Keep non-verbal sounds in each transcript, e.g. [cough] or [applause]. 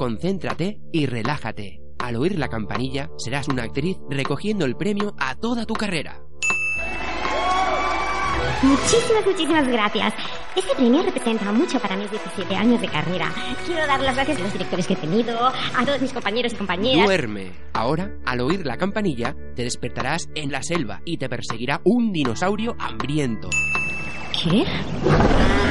Concéntrate y relájate. Al oír la campanilla, serás una actriz recogiendo el premio a toda tu carrera. Muchísimas, muchísimas gracias. Este premio representa mucho para mis 17 años de carrera. Quiero dar las gracias a los directores que he tenido, a todos mis compañeros y compañeras. Duerme. Ahora, al oír la campanilla, te despertarás en la selva y te perseguirá un dinosaurio hambriento. ¿Qué?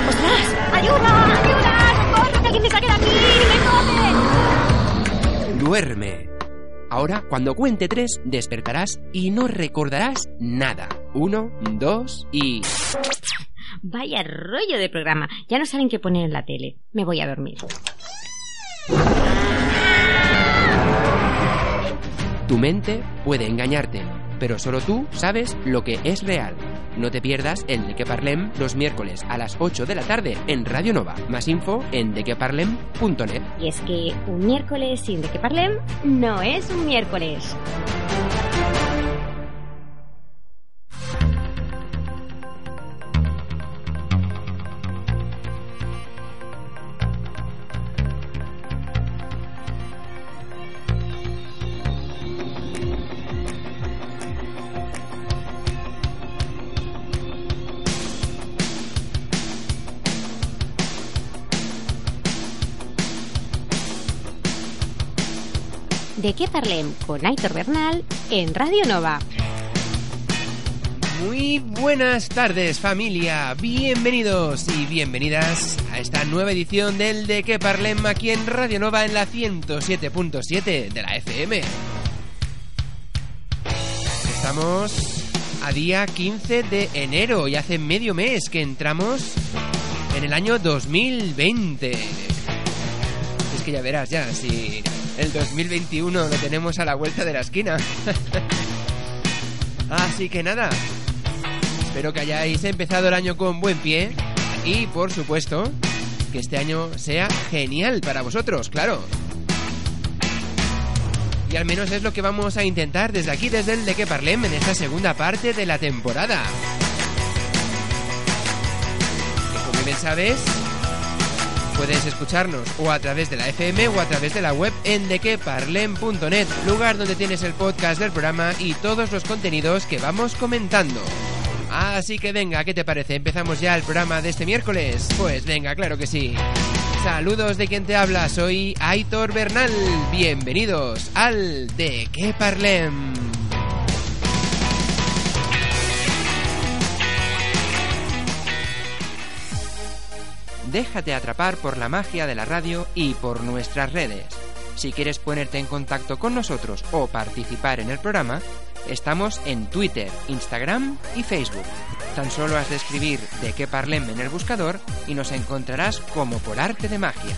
¡Ostras! ¡Ayuda! ¡Ayuda! ¡Socorro! ¡Que alguien me saque de aquí! ¡Me coge! Duerme. Ahora, cuando cuente tres, despertarás y no recordarás nada. Uno, dos y... Vaya rollo de programa. Ya no saben qué poner en la tele. Me voy a dormir. Tu mente puede engañarte, pero solo tú sabes lo que es real. No te pierdas el De Que Parlem los miércoles a las 8 de la tarde en Radio Nova. Más info en dequeparlem.net. Y es que un miércoles sin de que parlem no es un miércoles. De qué parlem con Aitor Bernal en Radio Nova. Muy buenas tardes familia, bienvenidos y bienvenidas a esta nueva edición del De Que Parlem aquí en Radio Nova en la 107.7 de la FM. Estamos a día 15 de enero y hace medio mes que entramos en el año 2020. Es que ya verás ya, si el 2021 lo tenemos a la vuelta de la esquina. [laughs] Así que nada, espero que hayáis empezado el año con buen pie y por supuesto que este año sea genial para vosotros, claro. Y al menos es lo que vamos a intentar desde aquí, desde el de que parlem en esta segunda parte de la temporada. Como bien sabes, puedes escucharnos o a través de la FM o a través de la web en dequeparlem.net, lugar donde tienes el podcast del programa y todos los contenidos que vamos comentando. Así que venga, ¿qué te parece? ¿Empezamos ya el programa de este miércoles? Pues venga, claro que sí. Saludos de quien te habla, soy Aitor Bernal. Bienvenidos al De Que Parlem. Déjate atrapar por la magia de la radio y por nuestras redes. Si quieres ponerte en contacto con nosotros o participar en el programa, estamos en Twitter, Instagram y Facebook. Tan solo has de escribir de qué parlem en el buscador y nos encontrarás como por arte de magia.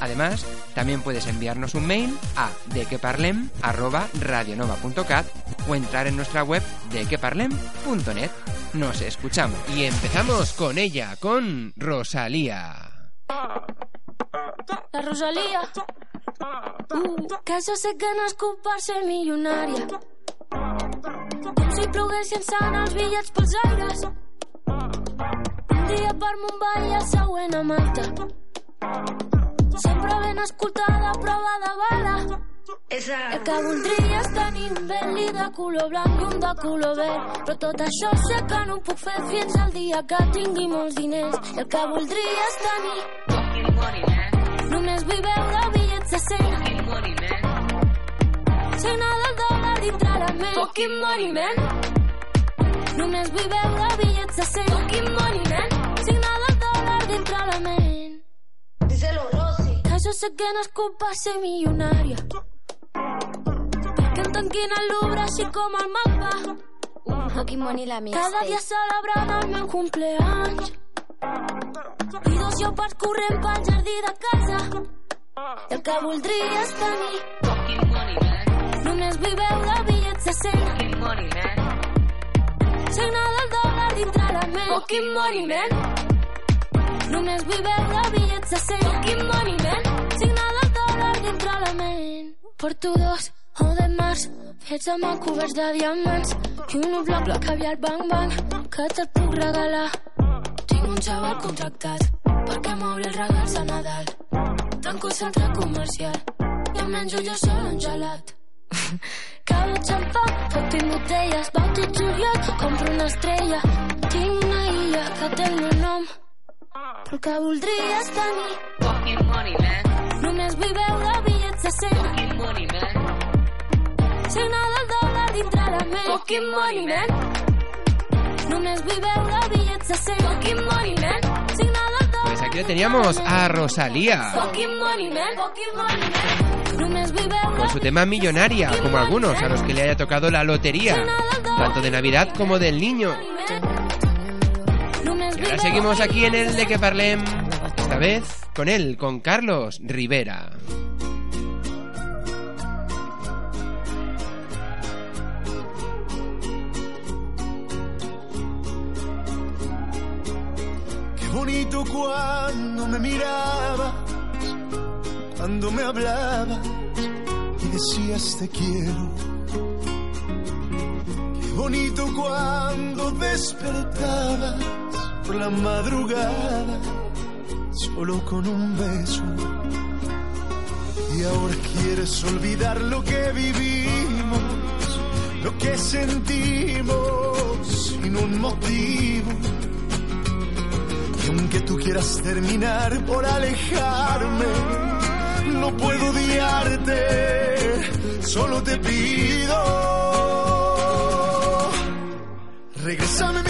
Además, también puedes enviarnos un mail a dequeparlem@radionova.cat o entrar en nuestra web dequeparlem.net. Nos escuchamos y empezamos con ella, con Rosalía. La Rosalía. Uh, que se sé que nascut per ser milionària. Com si ploguessin sant els bitllets pels. Un dia per Mumbai i el següent a Malta. Sempre ben escoltada, prova de bala. El que voldria és tenir un Bentley de color blanc i un de color verd. Però tot això sé que no ho puc fer fins al dia que tingui molts diners. El que voldria és tenir... Només vull veure bitllets de 100. Signa del dòlar dintre la ment. Fucking money, man. Només vull veure bitllets de 100. Fucking money, man. Signa del dòlar dintre la ment. Díselo, Jo sé que nascut per ser milionària. Que em tanquin el Louvre així com el mapa. Fucking money la mía. Cada dia celebrant el meu cumpleaños. I dos llopars corrent pel jardí de casa. I el que voldria és tenir Fucking money, man. Només vull veure bitllets de 100 Fucking money, man. Signar del dòlar dintre la ment Fucking money, man Només vull veure bitllets de 100 Fucking money, Porto dos o de març fets amb coberts de diamants i un bloc bloc caviar bang bang. Que te'l puc regalar. Tinc un xaval contractat perquè m'obri els regals de Nadal tanco el centre comercial. I em menjo jo sol un gelat Cabo xampà, tot tinc botelles, bauti juliol, compro una estrella. Tinc una illa que té el meu nom, però el que voldria és tenir. Fucking money, man. Només vull veure bitllets de 100. Fucking money, man. Signar del dòlar dintre la ment. Fucking money, man. Només vull veure bitllets de 100. Fucking money, man. Signar del dòlar Pues aquí lo teníamos a Rosalía. Fucking money, man. Fucking money, man. Només vull veure Con su tema millonaria, como algunos a los que le haya tocado la lotería, tanto de Navidad como del niño. Seguimos aquí en el de que parlem, esta vez con él, con Carlos Rivera. Qué bonito cuando me mirabas, cuando me hablabas y decías te quiero. Qué bonito cuando despertabas por la madrugada, solo con un beso. Y ahora quieres olvidar lo que vivimos, lo que sentimos sin un motivo. Y aunque tú quieras terminar por alejarme, no puedo odiarte, solo te pido. Regrésame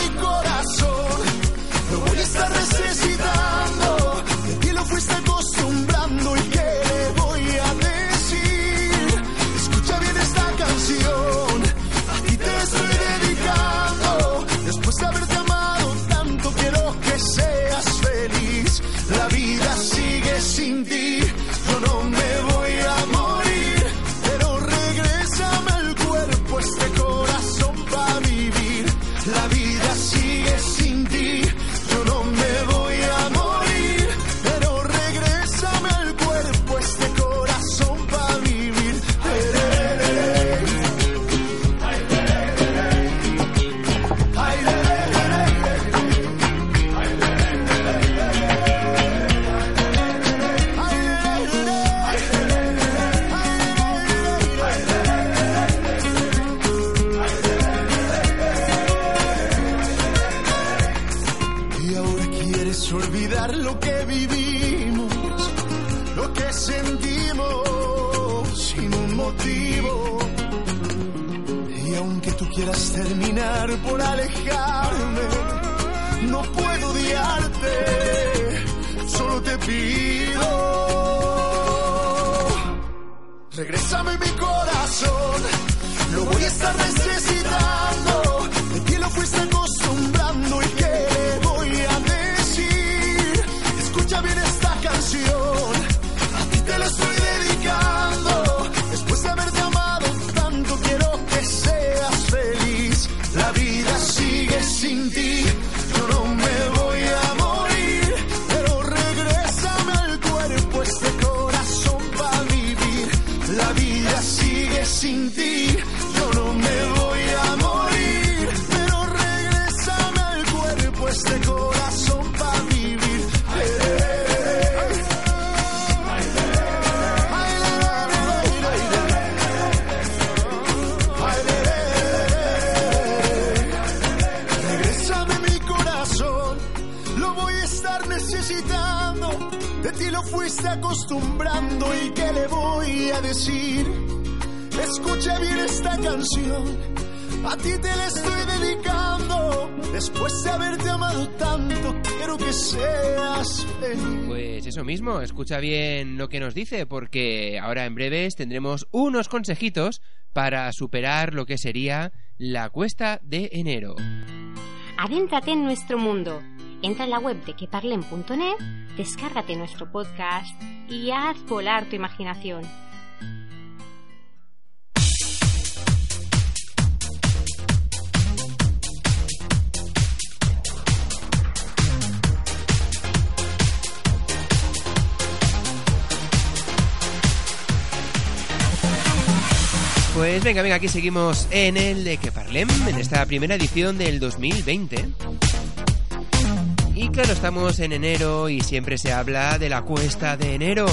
escucha bien lo que nos dice, porque ahora en breves tendremos unos consejitos para superar lo que sería la cuesta de enero. Adéntrate en nuestro mundo. Entra en la web de queparlen.net, descárgate nuestro podcast y haz volar tu imaginación. Pues venga, venga, aquí seguimos en el de que parlem, en esta primera edición del 2020. Y claro, estamos en enero y siempre se habla de la cuesta de enero.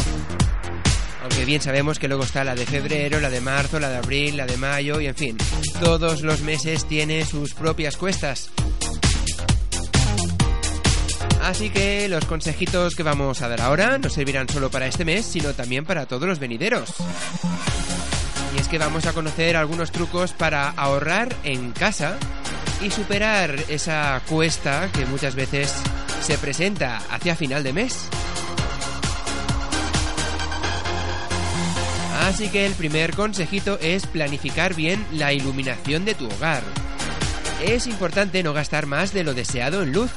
Aunque bien sabemos que luego está la de febrero, la de marzo, la de abril, la de mayo y en fin, todos los meses tiene sus propias cuestas. Así que los consejitos que vamos a dar ahora no servirán solo para este mes, sino también para todos los venideros. Y es que vamos a conocer algunos trucos para ahorrar en casa y superar esa cuesta que muchas veces se presenta hacia final de mes. Así que el primer consejito es planificar bien la iluminación de tu hogar. Es importante no gastar más de lo deseado en luz.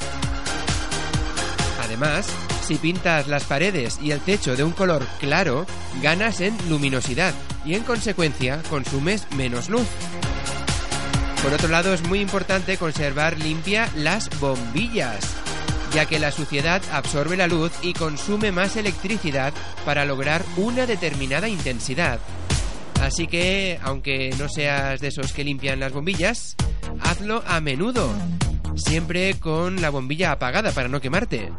Además, si pintas las paredes y el techo de un color claro, ganas en luminosidad y en consecuencia consumes menos luz. Por otro lado, es muy importante conservar limpia las bombillas, ya que la suciedad absorbe la luz y consume más electricidad para lograr una determinada intensidad. Así que, aunque no seas de esos que limpian las bombillas, hazlo a menudo, siempre con la bombilla apagada para no quemarte.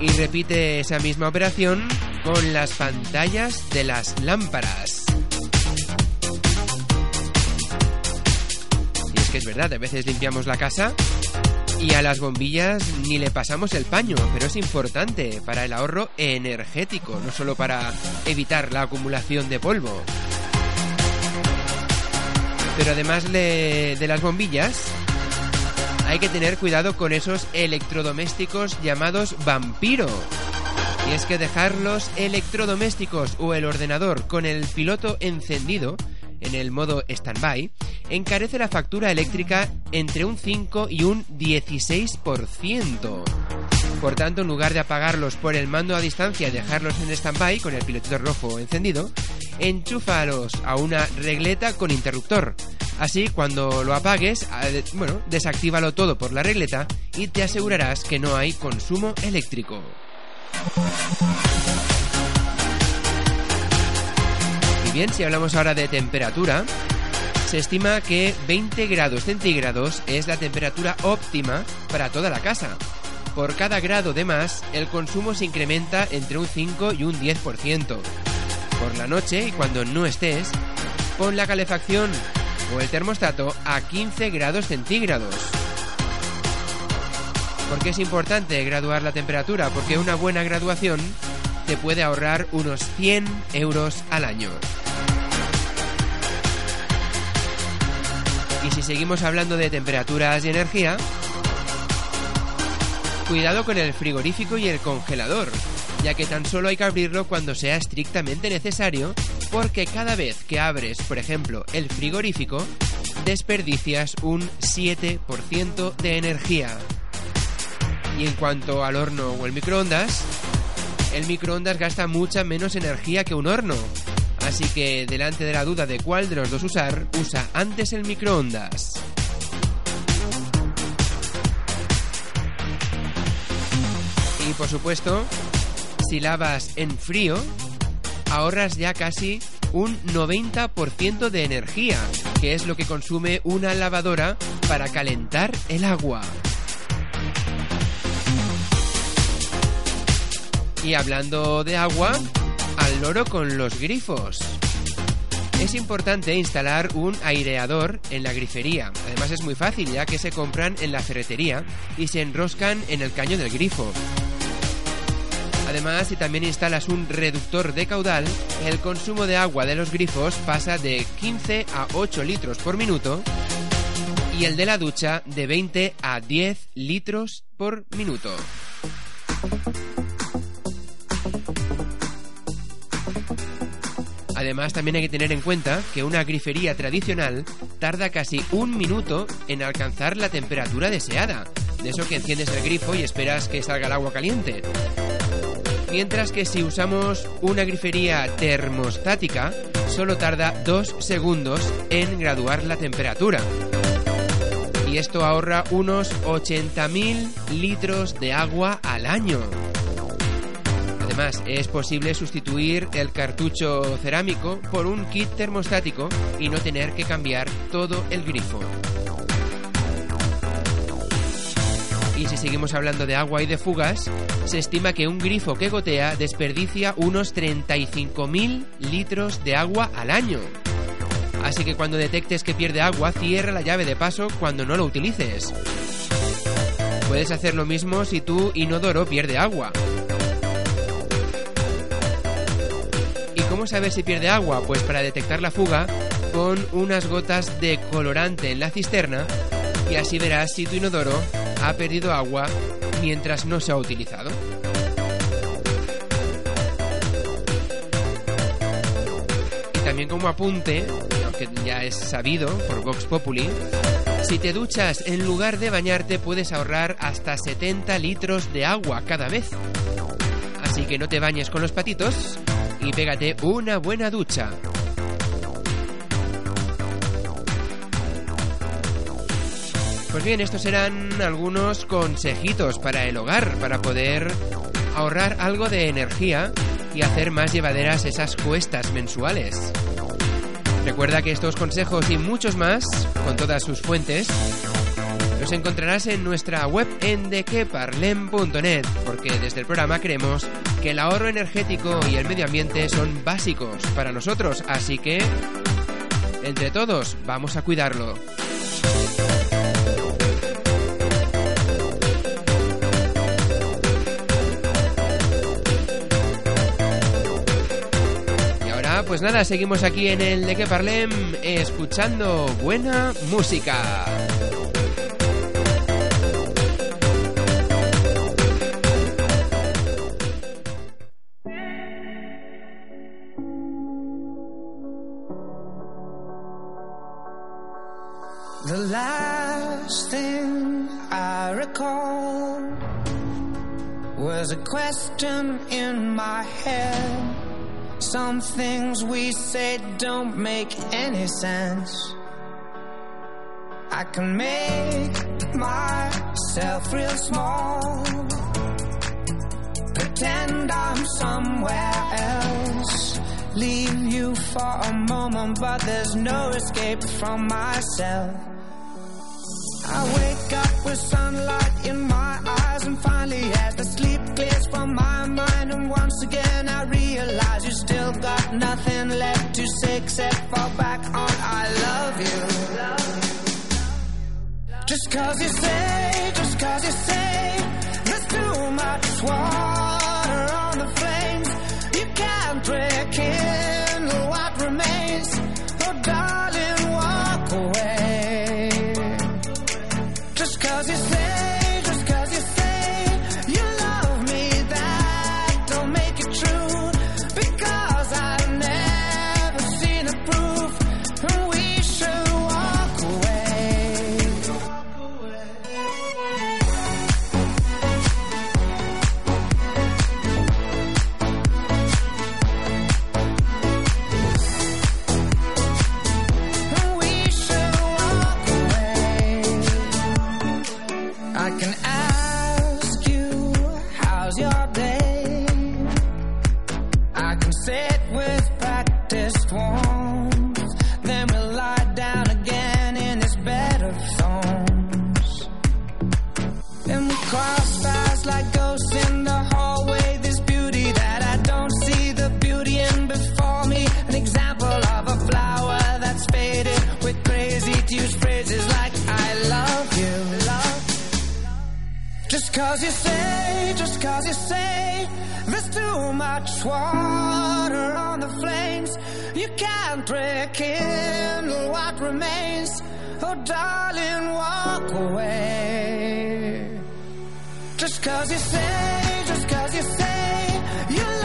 Y repite esa misma operación con las pantallas de las lámparas. Y es que es verdad, a veces limpiamos la casa y a las bombillas ni le pasamos el paño, pero es importante para el ahorro energético, no solo para evitar la acumulación de polvo. Pero además de, las bombillas, hay que tener cuidado con esos electrodomésticos llamados vampiro. Y es que dejar los electrodomésticos o el ordenador con el piloto encendido en el modo standby encarece la factura eléctrica entre un 5 y un 16%. Por tanto, en lugar de apagarlos por el mando a distancia y dejarlos en standby con el pilotito rojo encendido, enchúfalos a una regleta con interruptor. Así, cuando lo apagues, bueno, desactívalo todo por la regleta y te asegurarás que no hay consumo eléctrico. Y bien, si hablamos ahora de temperatura, se estima que 20 grados centígrados es la temperatura óptima para toda la casa. Por cada grado de más, el consumo se incrementa entre un 5 y un 10%. Por la noche y cuando no estés, pon la calefacción o el termostato a 15 grados centígrados. ¿Por qué es importante graduar la temperatura? Porque una buena graduación te puede ahorrar unos 100 euros al año. Y si seguimos hablando de temperaturas y energía, cuidado con el frigorífico y el congelador, ya que tan solo hay que abrirlo cuando sea estrictamente necesario, porque cada vez que abres, por ejemplo, el frigorífico, desperdicias un 7% de energía. Y en cuanto al horno o el microondas, el microondas gasta mucha menos energía que un horno. Así que delante de la duda de cuál de los dos usar, usa antes el microondas. Y por supuesto, si lavas en frío, ahorras ya casi un 90% de energía, que es lo que consume una lavadora para calentar el agua. Y hablando de agua, al loro con los grifos. Es importante instalar un aireador en la grifería. Además es muy fácil ya que se compran en la ferretería y se enroscan en el caño del grifo. Además, si también instalas un reductor de caudal, el consumo de agua de los grifos pasa de 15 a 8 litros por minuto y el de la ducha de 20 a 10 litros por minuto. Además, también hay que tener en cuenta que una grifería tradicional tarda casi un minuto en alcanzar la temperatura deseada, De eso que enciendes el grifo y esperas que salga el agua caliente. Mientras que si usamos una grifería termostática, solo tarda dos segundos en graduar la temperatura. Y esto ahorra unos 80.000 litros de agua al año. Además, es posible sustituir el cartucho cerámico por un kit termostático y no tener que cambiar todo el grifo. Y si seguimos hablando de agua y de fugas, se estima que un grifo que gotea desperdicia unos 35.000 litros de agua al año. Así que cuando detectes que pierde agua, cierra la llave de paso cuando no lo utilices. Puedes hacer lo mismo si tu inodoro pierde agua. ¿Y cómo saber si pierde agua? Pues para detectar la fuga, pon unas gotas de colorante en la cisterna y así verás si tu inodoro ha perdido agua mientras no se ha utilizado. Y también como apunte, aunque ya es sabido por Vox Populi, si te duchas en lugar de bañarte puedes ahorrar hasta 70 litros de agua cada vez. Así que no te bañes con los patitos y pégate una buena ducha. Pues bien, estos serán algunos consejitos para el hogar, para poder ahorrar algo de energía y hacer más llevaderas esas cuestas mensuales. Recuerda que estos consejos y muchos más, con todas sus fuentes, los encontrarás en nuestra web en dequeparlem.net, porque desde el programa creemos que el ahorro energético y el medio ambiente son básicos para nosotros, así que entre todos vamos a cuidarlo. Pues nada, seguimos aquí en el De Que Parlem escuchando buena música. The last thing I recall was a question in my head. Some things we say don't make any sense. I can make myself real small, pretend I'm somewhere else. Leave you for a moment, but there's no escape from myself. I wake up with sunlight in my eyes, and finally, as the sleep clears from my mind, and once again I realize you still got nothing left to say except fall back on I love you. Just cause you say, just cause you say, there's too much water on the flames. You can't rekindle what cause you say, just cause you say There's too much water on the flames. You can't rekindle what remains? Oh darling, walk away. Just cause you say, just cause you say You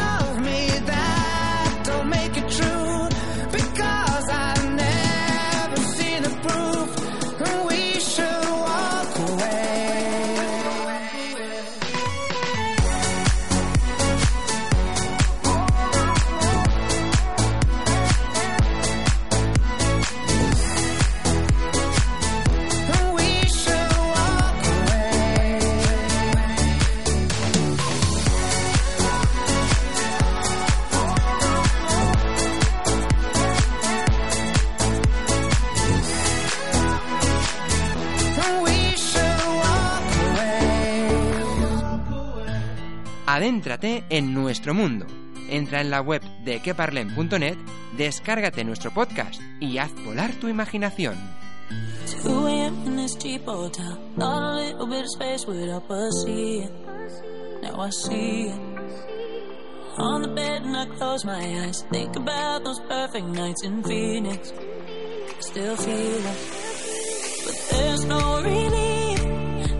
adéntrate en nuestro mundo. Entra en la web de queparlem.net, descárgate nuestro podcast y haz volar tu imaginación. 2 a.m. in this cheap hotel. Thought a little bit of space would help us see it. Now I see. On the bed and I close my eyes. Think about those perfect nights in Phoenix. Still feel it. But there's no relief.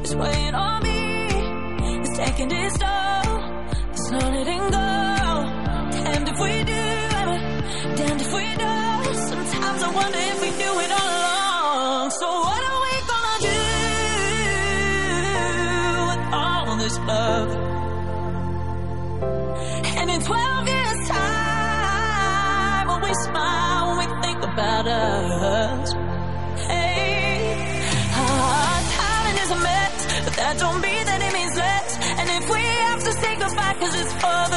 It's weighing on me. It's taking its toll. Letting go. Damned if we do. Damned if we don't. Sometimes I wonder if we it all along. So what are we gonna do with all this love? And in 12 years' time, we smile, when we think about us, hey, our timing is a mess, but that don't mean cause it's for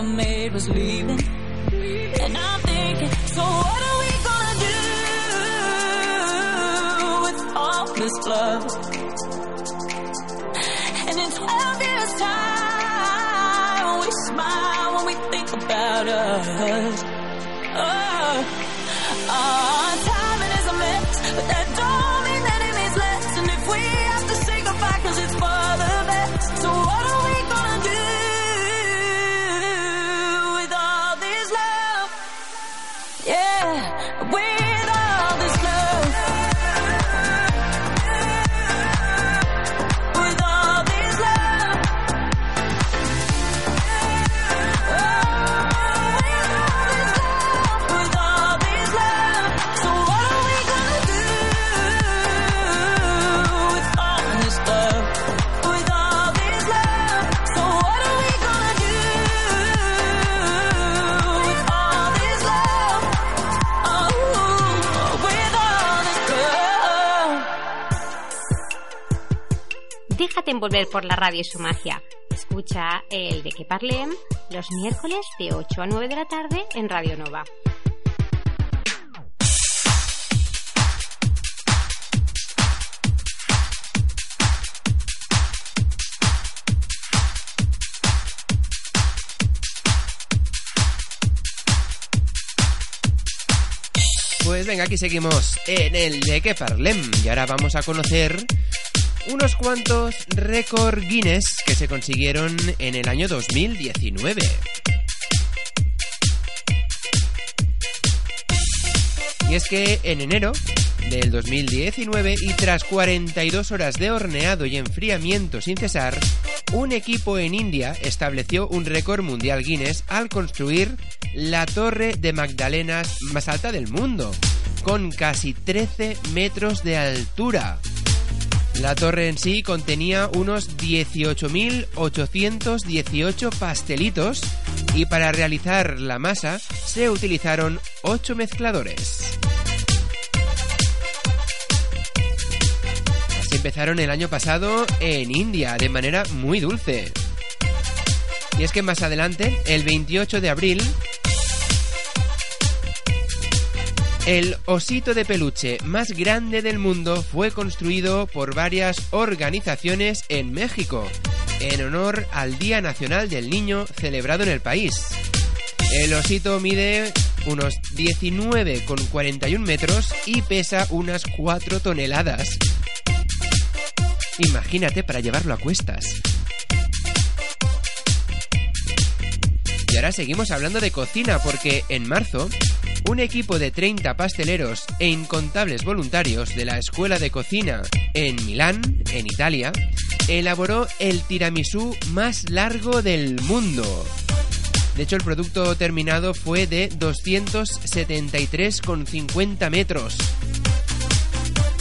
ever made was leaving. And I'm thinking, so what are we gonna do with all this love? And in 12 years' time, we smile when we think about us. Envolver por la radio y su magia. Escucha el de que parlem los miércoles de 8 a 9 de la tarde en Radio Nova. Pues venga, aquí seguimos en el de que parlem y ahora vamos a conocer unos cuantos récord Guinness que se consiguieron en el año 2019. Y es que en enero del 2019 y tras 42 horas de horneado y enfriamiento sin cesar, un equipo en India estableció un récord mundial Guinness al construir la torre de Magdalenas más alta del mundo, con casi 13 metros de altura. La torre en sí contenía unos 18.818 pastelitos y para realizar la masa se utilizaron 8 mezcladores. Así empezaron el año pasado en India de manera muy dulce. Y es que más adelante, el 28 de abril, El osito de peluche más grande del mundo fue construido por varias organizaciones en México, en honor al Día Nacional del Niño celebrado en el país. El osito mide unos 19,41 metros y pesa unas 4 toneladas. Imagínate para llevarlo a cuestas. Y ahora seguimos hablando de cocina porque en marzo un equipo de 30 pasteleros e incontables voluntarios de la Escuela de Cocina en Milán, en Italia, elaboró el tiramisú más largo del mundo. De hecho, el producto terminado fue de 273,50 metros.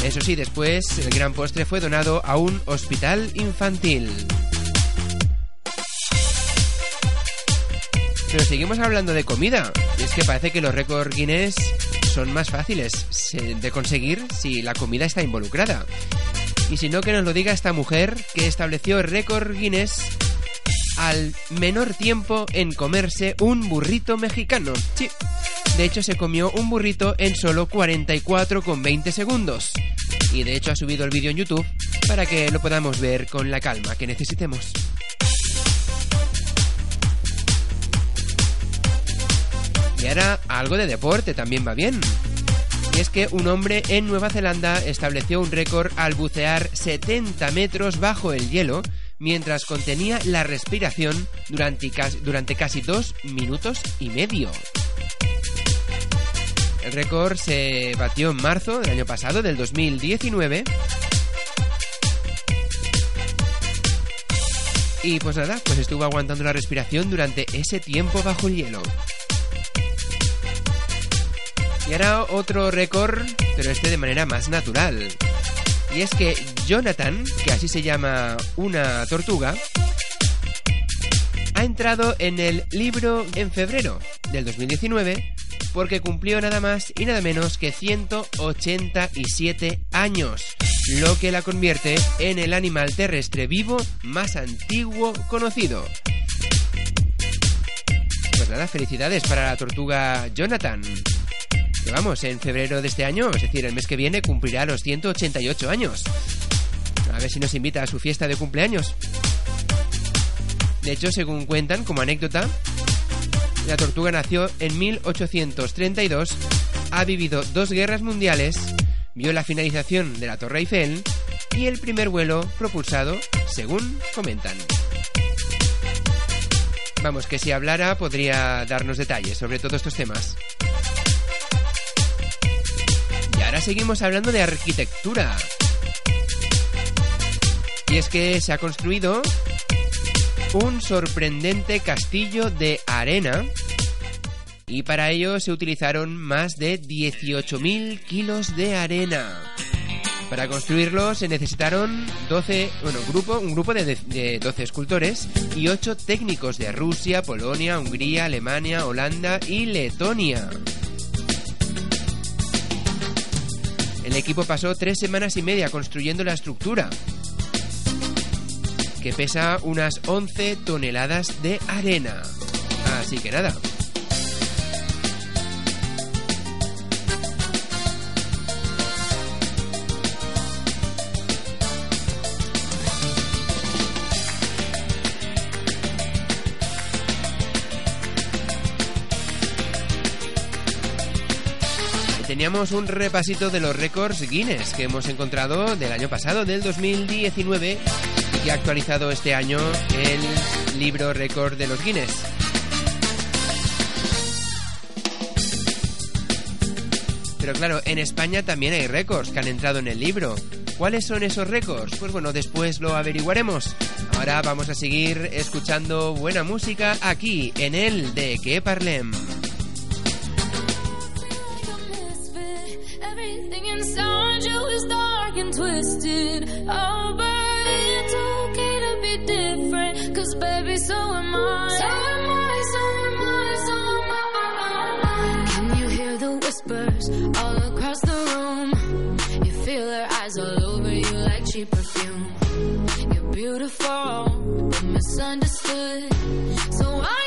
Eso sí, después el gran postre fue donado a un hospital infantil. Pero seguimos hablando de comida. Y es que parece que los récords Guinness son más fáciles de conseguir si la comida está involucrada. Y si no, que nos lo diga esta mujer que estableció récord Guinness al menor tiempo en comerse un burrito mexicano. Sí, de hecho se comió un burrito en solo 44,20 segundos. Y de hecho ha subido el vídeo en YouTube para que lo podamos ver con la calma que necesitemos. Y ahora algo de deporte también va bien. Y es que un hombre en Nueva Zelanda estableció un récord al bucear 70 metros bajo el hielo mientras contenía la respiración durante, durante casi dos minutos y medio. El récord se batió en marzo del año pasado, del 2019. Y pues nada, pues estuvo aguantando la respiración durante ese tiempo bajo el hielo. Y ahora otro récord, pero este de manera más natural. Y es que Jonathan, que así se llama una tortuga, ha entrado en el libro en febrero del 2019 porque cumplió nada más y nada menos que 187 años, lo que la convierte en el animal terrestre vivo más antiguo conocido. Pues nada, felicidades para la tortuga Jonathan vamos, en febrero de este año, es decir, el mes que viene, cumplirá los 188 años. A ver si nos invita a su fiesta de cumpleaños. De hecho, según cuentan, como anécdota, la tortuga nació en 1832, ha vivido dos guerras mundiales, vio la finalización de la Torre Eiffel y el primer vuelo propulsado, según comentan. Vamos, que si hablara podría darnos detalles sobre todos estos temas ahora seguimos hablando de arquitectura. Y es que se ha construido un sorprendente castillo de arena y para ello se utilizaron más de 18.000 kilos de arena. Para construirlo se necesitaron 12, bueno, grupo, un grupo de, de 12 escultores y 8 técnicos de Rusia, Polonia, Hungría, Alemania, Holanda y Letonia. El equipo pasó tres semanas y media construyendo la estructura, que pesa unas 11 toneladas de arena. Así que nada, un repasito de los récords Guinness que hemos encontrado del año pasado, del 2019, y ha actualizado este año el libro récord de los Guinness. Pero claro, en España también hay récords que han entrado en el libro. ¿Cuáles son esos récords? Pues bueno, después lo averiguaremos. Ahora vamos a seguir escuchando buena música aquí en el de Que Parlem. Twisted. Oh, but it's okay to be different. Cause baby, so am I. So am I, so am I, so am I. Can you hear the whispers all across the room? You feel their eyes all over you like cheap perfume. You're beautiful, but misunderstood. So why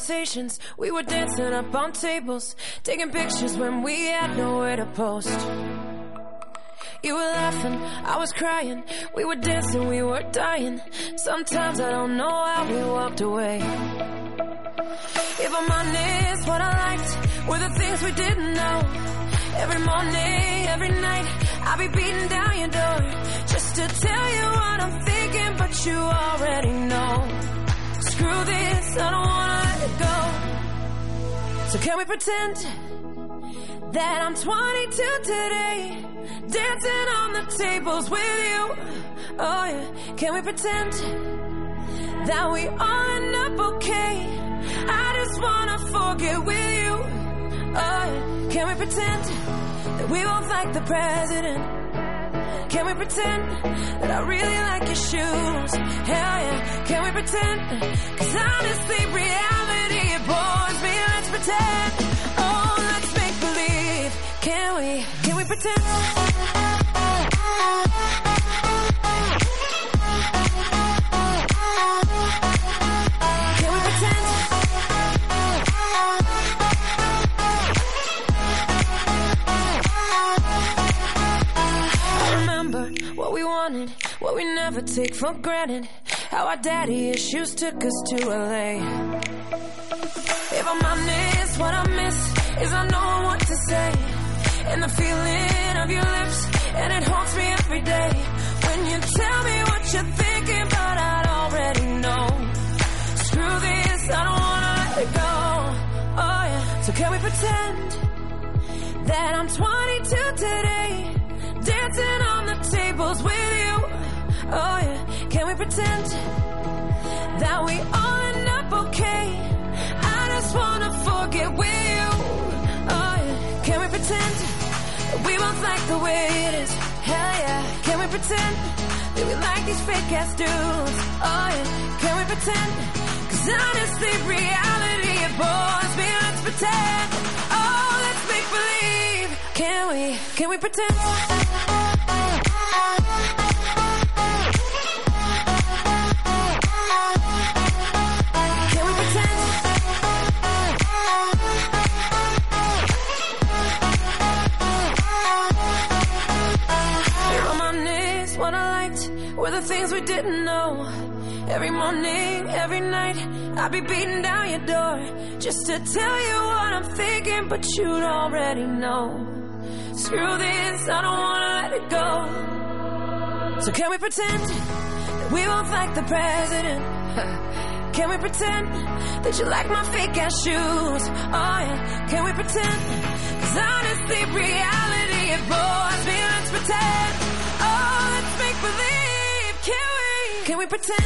conversations. We were dancing up on tables, taking pictures when we had nowhere to post. You were laughing, I was crying. We were dancing, we were dying. Sometimes I don't know how we walked away. If I'm honest, what I liked were the things we didn't know. Every morning, every night, I'll be beating down your door just to tell you what I'm thinking, but you already know. Screw this, I don't wanna let it go. So can we pretend that I'm 22 today, dancing on the tables with you? Oh yeah, can we pretend that we all end up okay? I just wanna forget with you. Oh yeah, can we pretend that we both like the president? Can we pretend that I really like your shoes? Hell yeah, can we pretend? Cause honestly, reality it bores me. Let's pretend. Oh, let's make believe. Can we? Can we pretend? We never take for granted. How our daddy issues took us to LA. If I'm honest, what I miss is I know what to say. And the feeling of your lips, and it haunts me every day. When you tell me what you're thinking, but I'd already know. Screw this, I don't wanna let it go. Oh yeah, so can we pretend that I'm 22 today? Dancing on the tables with you. Oh yeah, can we pretend that we all end up okay? I just wanna forget with you. Oh yeah, can we pretend we both like the way it is? Hell yeah, can we pretend that we like these fake ass dudes? Oh yeah, can we pretend? Cause honestly, reality it bores me. Let's pretend. Oh, let's make believe. Can we? Can we pretend? Didn't know. Every morning, every night, I'd be beating down your door just to tell you what I'm thinking, but you'd already know. Screw this, I don't wanna let it go. So can we pretend that we both like the president? [laughs] Can we pretend that you like my fake ass shoes? Oh yeah, can we pretend? Cause honestly, reality it bores me. Let's pretend. Oh, let's make believe. Can we? Can we pretend?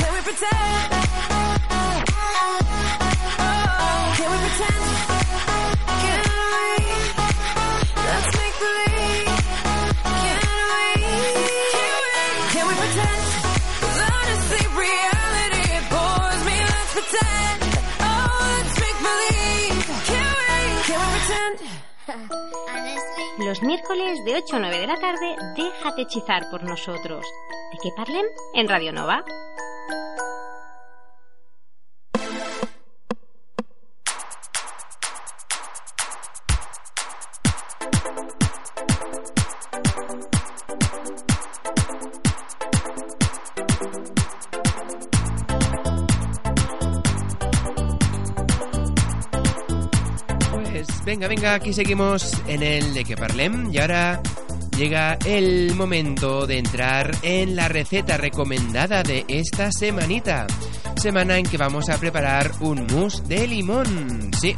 Can we pretend? Can we pretend? Can we? Let's make believe. Los miércoles de 8 a 9 de la tarde, déjate hechizar por nosotros. ¿De qué parlem? En Radio Nova. Venga, venga, aquí seguimos en el de que parlem y ahora llega el momento de entrar en la receta recomendada de esta semanita. Semana en que vamos a preparar un mousse de limón. Sí.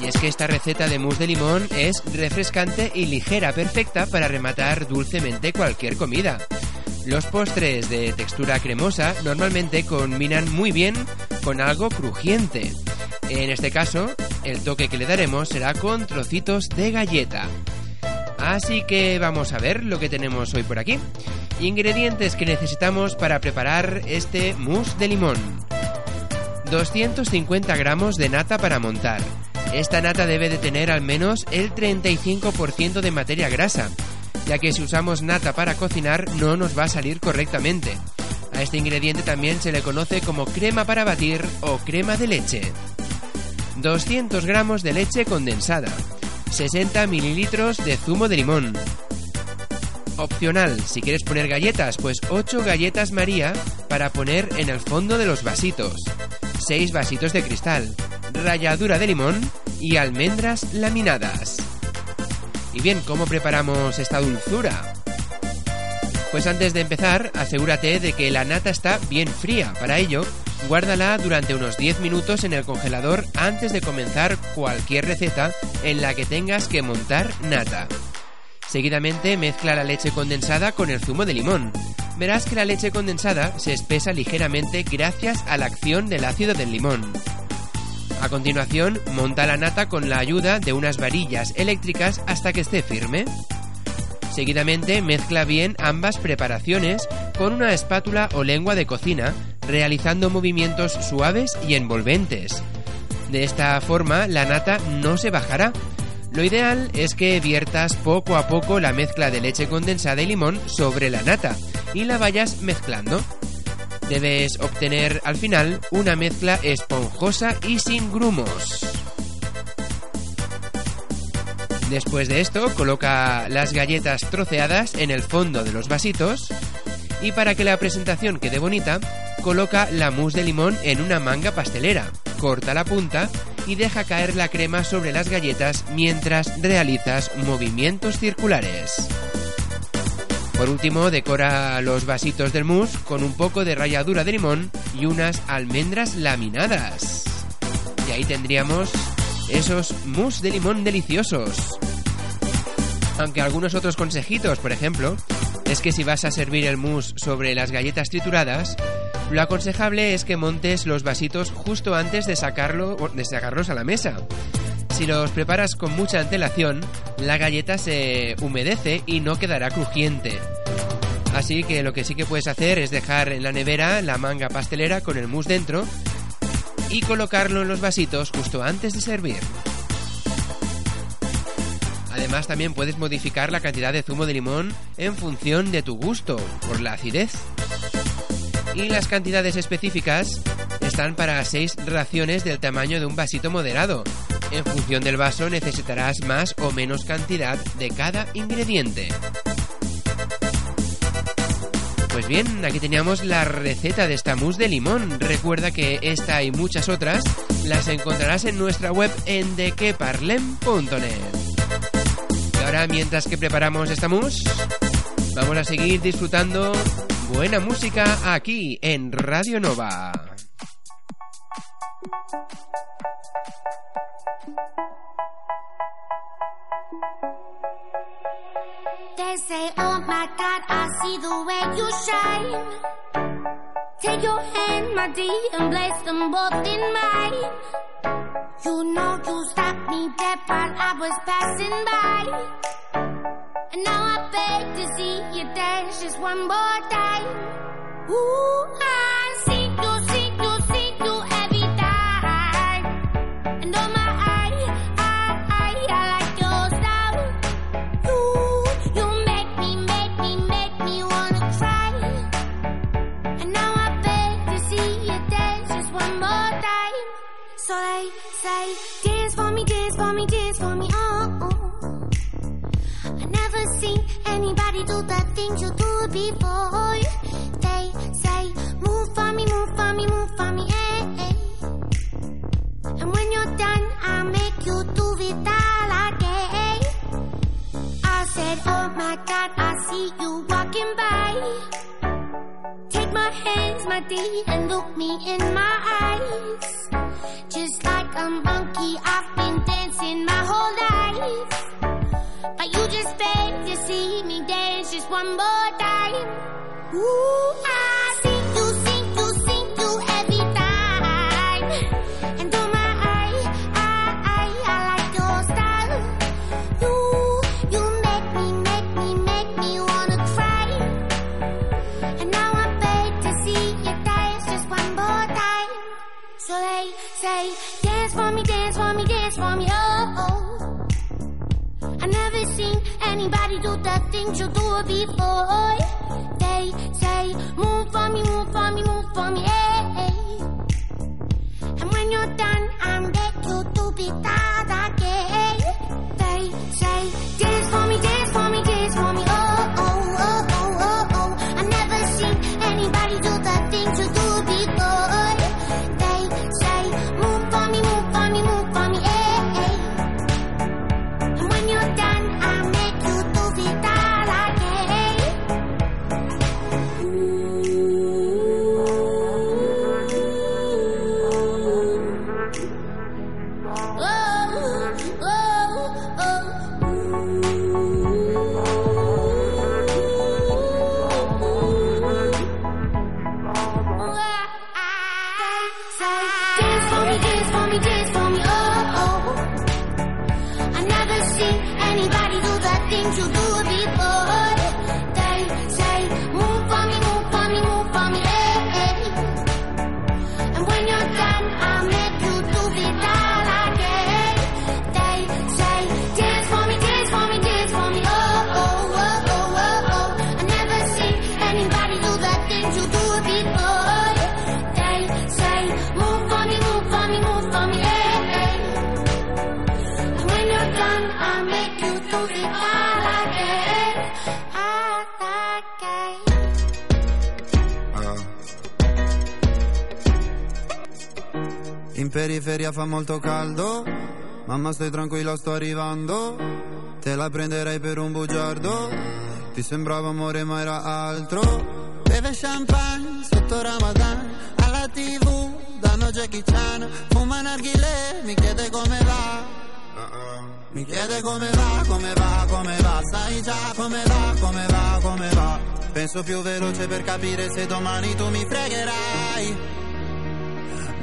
Y es que esta receta de mousse de limón es refrescante y ligera, perfecta para rematar dulcemente cualquier comida. Los postres de textura cremosa normalmente combinan muy bien con algo crujiente. En este caso, el toque que le daremos será con trocitos de galleta. Así que vamos a ver lo que tenemos hoy por aquí. Ingredientes que necesitamos para preparar este mousse de limón. 250 gramos de nata para montar. Esta nata debe de tener al menos el 35% de materia grasa, ya que si usamos nata para cocinar no nos va a salir correctamente. A este ingrediente también se le conoce como crema para batir o crema de leche. 200 gramos de leche condensada, 60 mililitros de zumo de limón. Opcional, si quieres poner galletas, pues 8 galletas María para poner en el fondo de los vasitos, 6 vasitos de cristal, ralladura de limón y almendras laminadas. Y bien, ¿cómo preparamos esta dulzura? Pues antes de empezar, asegúrate de que la nata está bien fría. Para ello, guárdala durante unos 10 minutos en el congelador antes de comenzar cualquier receta en la que tengas que montar nata. Seguidamente mezcla la leche condensada con el zumo de limón. Verás que la leche condensada se espesa ligeramente gracias a la acción del ácido del limón. A continuación, monta la nata con la ayuda de unas varillas eléctricas hasta que esté firme. Seguidamente mezcla bien ambas preparaciones con una espátula o lengua de cocina, realizando movimientos suaves y envolventes. De esta forma la nata no se bajará. Lo ideal es que viertas poco a poco la mezcla de leche condensada y limón sobre la nata y la vayas mezclando. Debes obtener al final una mezcla esponjosa y sin grumos. Después de esto, coloca las galletas troceadas en el fondo de los vasitos y para que la presentación quede bonita, coloca la mousse de limón en una manga pastelera, corta la punta y deja caer la crema sobre las galletas mientras realizas movimientos circulares. Por último, decora los vasitos del mousse con un poco de ralladura de limón y unas almendras laminadas. Y ahí tendríamos esos mousse de limón deliciosos. Aunque algunos otros consejitos, por ejemplo, es que si vas a servir el mousse sobre las galletas trituradas, lo aconsejable es que montes los vasitos justo antes de, sacarlo, de sacarlos a la mesa. Si los preparas con mucha antelación, la galleta se humedece y no quedará crujiente. Así que lo que sí que puedes hacer es dejar en la nevera la manga pastelera con el mousse dentro y colocarlo en los vasitos justo antes de servir. Además también puedes modificar la cantidad de zumo de limón en función de tu gusto, por la acidez. Y las cantidades específicas están para 6 raciones del tamaño de un vasito moderado. En función del vaso necesitarás más o menos cantidad de cada ingrediente. Pues bien, aquí teníamos la receta de esta mousse de limón. Recuerda que esta y muchas otras las encontrarás en nuestra web en dequeparlem.net. Y ahora, mientras que preparamos esta mousse, vamos a seguir disfrutando buena música aquí en Radio Nova. They say, oh my God, I see the way you. You know me I was passing by. And now I beg to see you dance just one more time. Ooh, I seen anybody do the things you do before. They say, move for me, move for me, move for me, hey, eh. And when you're done, I'll make you do it all again. I said, oh my God, I see you walking by. Take my hands, my D, and look me in my eyes. Just like a monkey, I've been dancing my whole life. But you just one more time. Ooh, I anybody do the things you do before. They say, move for me, move for me, move for me, eh. eh. And when you're done, I'm back to do it all again. They say, periferia fa molto caldo, mamma stai tranquilla sto arrivando, te la prenderei per un bugiardo, ti sembrava amore ma era altro, beve champagne sotto Ramadan, alla tv danno Jackie Chan, fuma narghile, mi chiede come va. Mi chiede come va, come va, come va, sai già come va, come va, come va. Penso più veloce per capire se domani tu mi fregherai.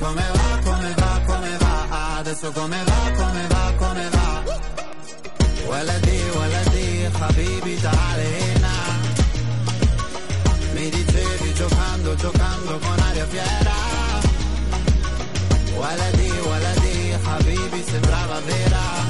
come va, come va, come va, adesso come va, come va, come va. ولدي ولدي Habibi تعال هنا Mi dicevi giocando, giocando con aria fiera. ولدي ولدي Habibi sembrava vera.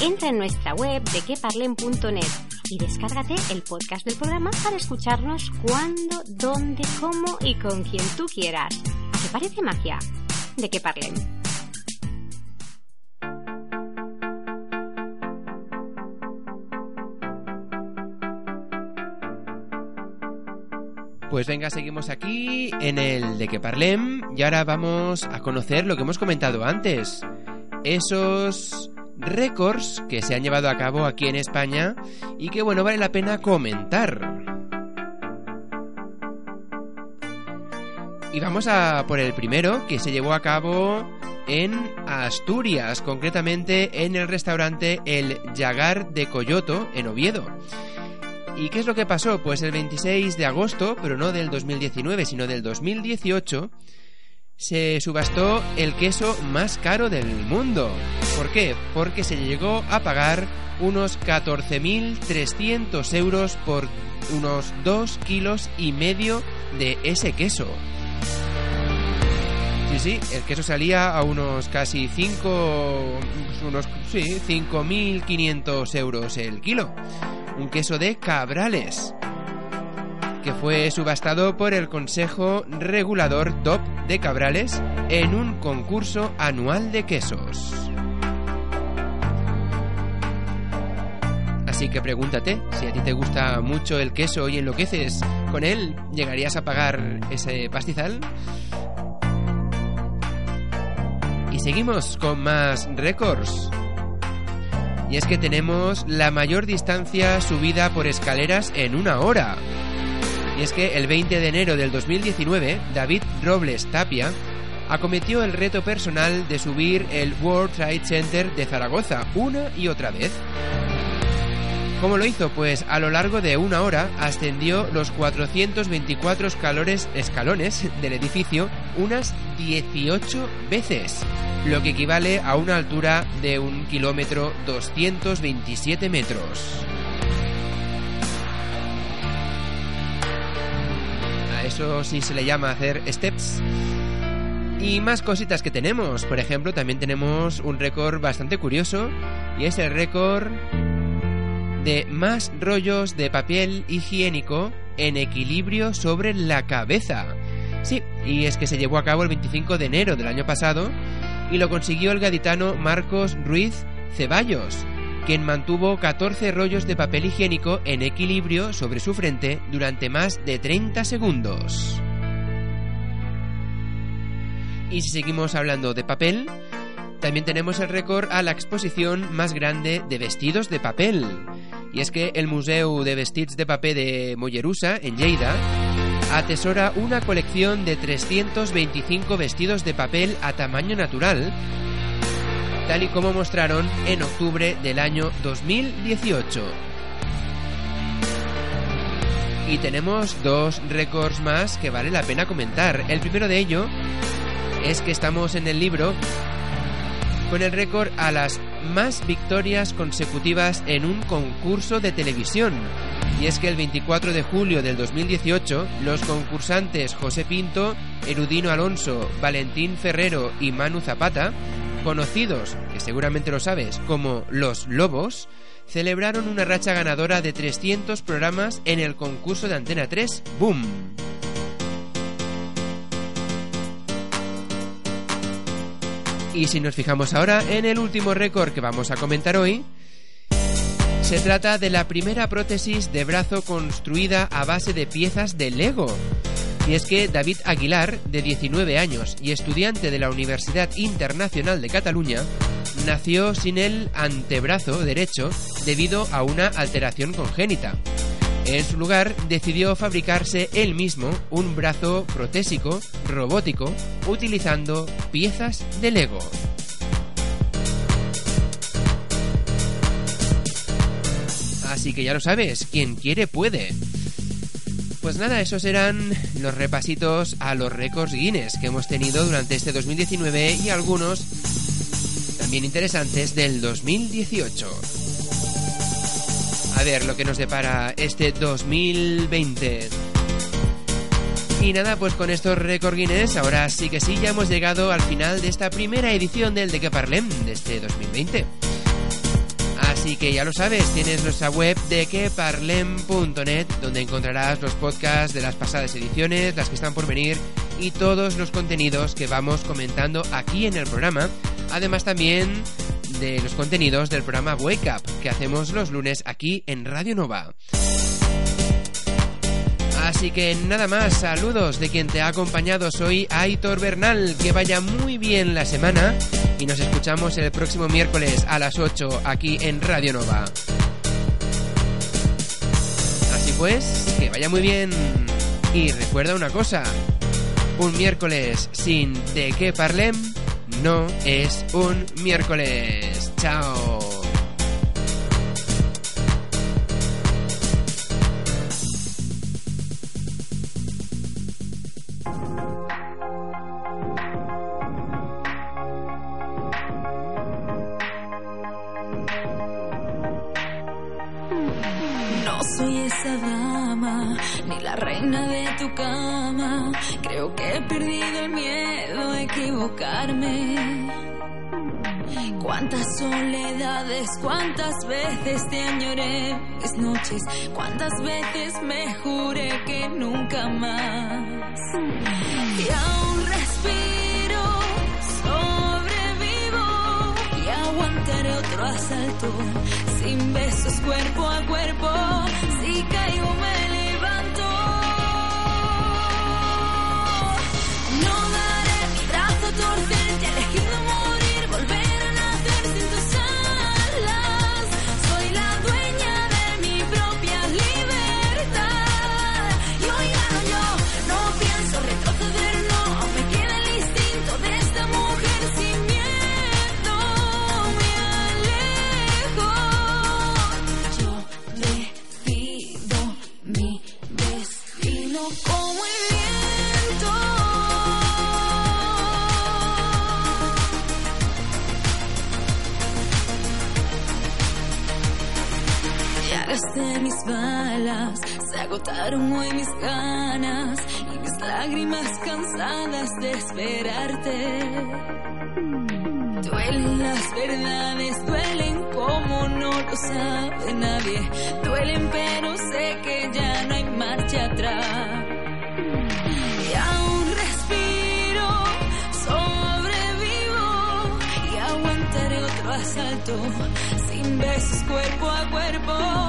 Entra en nuestra web de queparlen.net y descárgate el podcast del programa para escucharnos cuando, dónde, cómo y con quien tú quieras. ¿A qué parece magia? De que parlen. Pues venga, seguimos aquí en el de que parlem y ahora vamos a conocer lo que hemos comentado antes. Esos récords que se han llevado a cabo aquí en España y que bueno, vale la pena comentar. Y vamos a por el primero que se llevó a cabo en Asturias, concretamente en el restaurante El Yagar de Coyoto en Oviedo. ¿Y qué es lo que pasó? Pues el 26 de agosto, pero no del 2019, sino del 2018, se subastó el queso más caro del mundo. ¿Por qué? Porque se llegó a pagar unos 14.300 euros por unos 2 kilos y medio de ese queso. Sí, sí, el queso salía a unos casi 5... unos... sí, 5.500 euros el kilo. Un queso de cabrales que fue subastado por el Consejo Regulador Top de Cabrales en un concurso anual de quesos. Así que pregúntate, si a ti te gusta mucho el queso y enloqueces con él, ¿llegarías a pagar ese pastizal? Y seguimos con más récords. Y es que tenemos la mayor distancia subida por escaleras en una hora. Y es que el 20 de enero del 2019, David Robles Tapia acometió el reto personal de subir el World Trade Center de Zaragoza una y otra vez. ¿Cómo lo hizo? Pues a lo largo de una hora ascendió los 424 escalones, escalones del edificio unas 18 veces, lo que equivale a una altura de un kilómetro 227 metros. A eso sí se le llama hacer steps. Y más cositas que tenemos. Por ejemplo, también tenemos un récord bastante curioso. Y es el récord de más rollos de papel higiénico en equilibrio sobre la cabeza. Sí, y es que se llevó a cabo el 25 de enero del año pasado y lo consiguió el gaditano Marcos Ruiz Ceballos, quien mantuvo 14 rollos de papel higiénico en equilibrio sobre su frente durante más de 30 segundos. Y si seguimos hablando de papel, también tenemos el récord a la exposición más grande de vestidos de papel. Y es que el Museo de Vestits de Papel de Mollerusa, en Lleida, atesora una colección de 325 vestidos de papel a tamaño natural, tal y como mostraron en octubre del año 2018. Y tenemos dos récords más que vale la pena comentar. El primero de ello es que estamos en el libro con el récord a las más victorias consecutivas en un concurso de televisión. Y es que el 24 de julio del 2018, los concursantes José Pinto, Erudino Alonso, Valentín Ferrero y Manu Zapata, conocidos, que seguramente lo sabes, como Los Lobos, celebraron una racha ganadora de 300 programas en el concurso de Antena 3 Boom. Y si nos fijamos ahora en el último récord que vamos a comentar hoy, se trata de la primera prótesis de brazo construida a base de piezas de Lego. Y es que David Aguilar, de 19 años y estudiante de la Universidad Internacional de Cataluña, nació sin el antebrazo derecho debido a una alteración congénita. En su lugar, decidió fabricarse él mismo un brazo protésico robótico utilizando piezas de Lego. Así que ya lo sabes, quien quiere puede. Pues nada, esos eran los repasitos a los récords Guinness que hemos tenido durante este 2019 y algunos también interesantes del 2018. A ver lo que nos depara este 2020. Y nada, pues con estos récords Guinness, ahora sí que sí, ya hemos llegado al final de esta primera edición del De Que Parlem de este 2020. Así que ya lo sabes, tienes nuestra web de queparlem.net donde encontrarás los podcasts de las pasadas ediciones, las que están por venir y todos los contenidos que vamos comentando aquí en el programa. Además también de los contenidos del programa Wake Up que hacemos los lunes aquí en Radio Nova. Así que nada más, saludos de quien te ha acompañado. Soy Aitor Bernal. Que vaya muy bien la semana y nos escuchamos el próximo miércoles a las 8 aquí en Radio Nova. Así pues, que vaya muy bien. Y recuerda una cosa, un miércoles sin de qué parlem no es un miércoles. Chao. No soy esa dama, ni la reina de tu cama. Creo que he perdido el miedo a equivocarme. Soledades, cuántas veces te añoré mis noches, cuántas veces me juré que nunca más. Y aún respiro, sobrevivo y aguantaré otro asalto sin besos cuerpo a cuerpo. Si caigo me agotaron hoy mis ganas y mis lágrimas cansadas de esperarte. Duelen las verdades, duelen como no lo sabe nadie. Duelen pero sé que ya no hay marcha atrás. Y aún respiro, sobrevivo y aguantaré otro asalto. Sin besos cuerpo a cuerpo,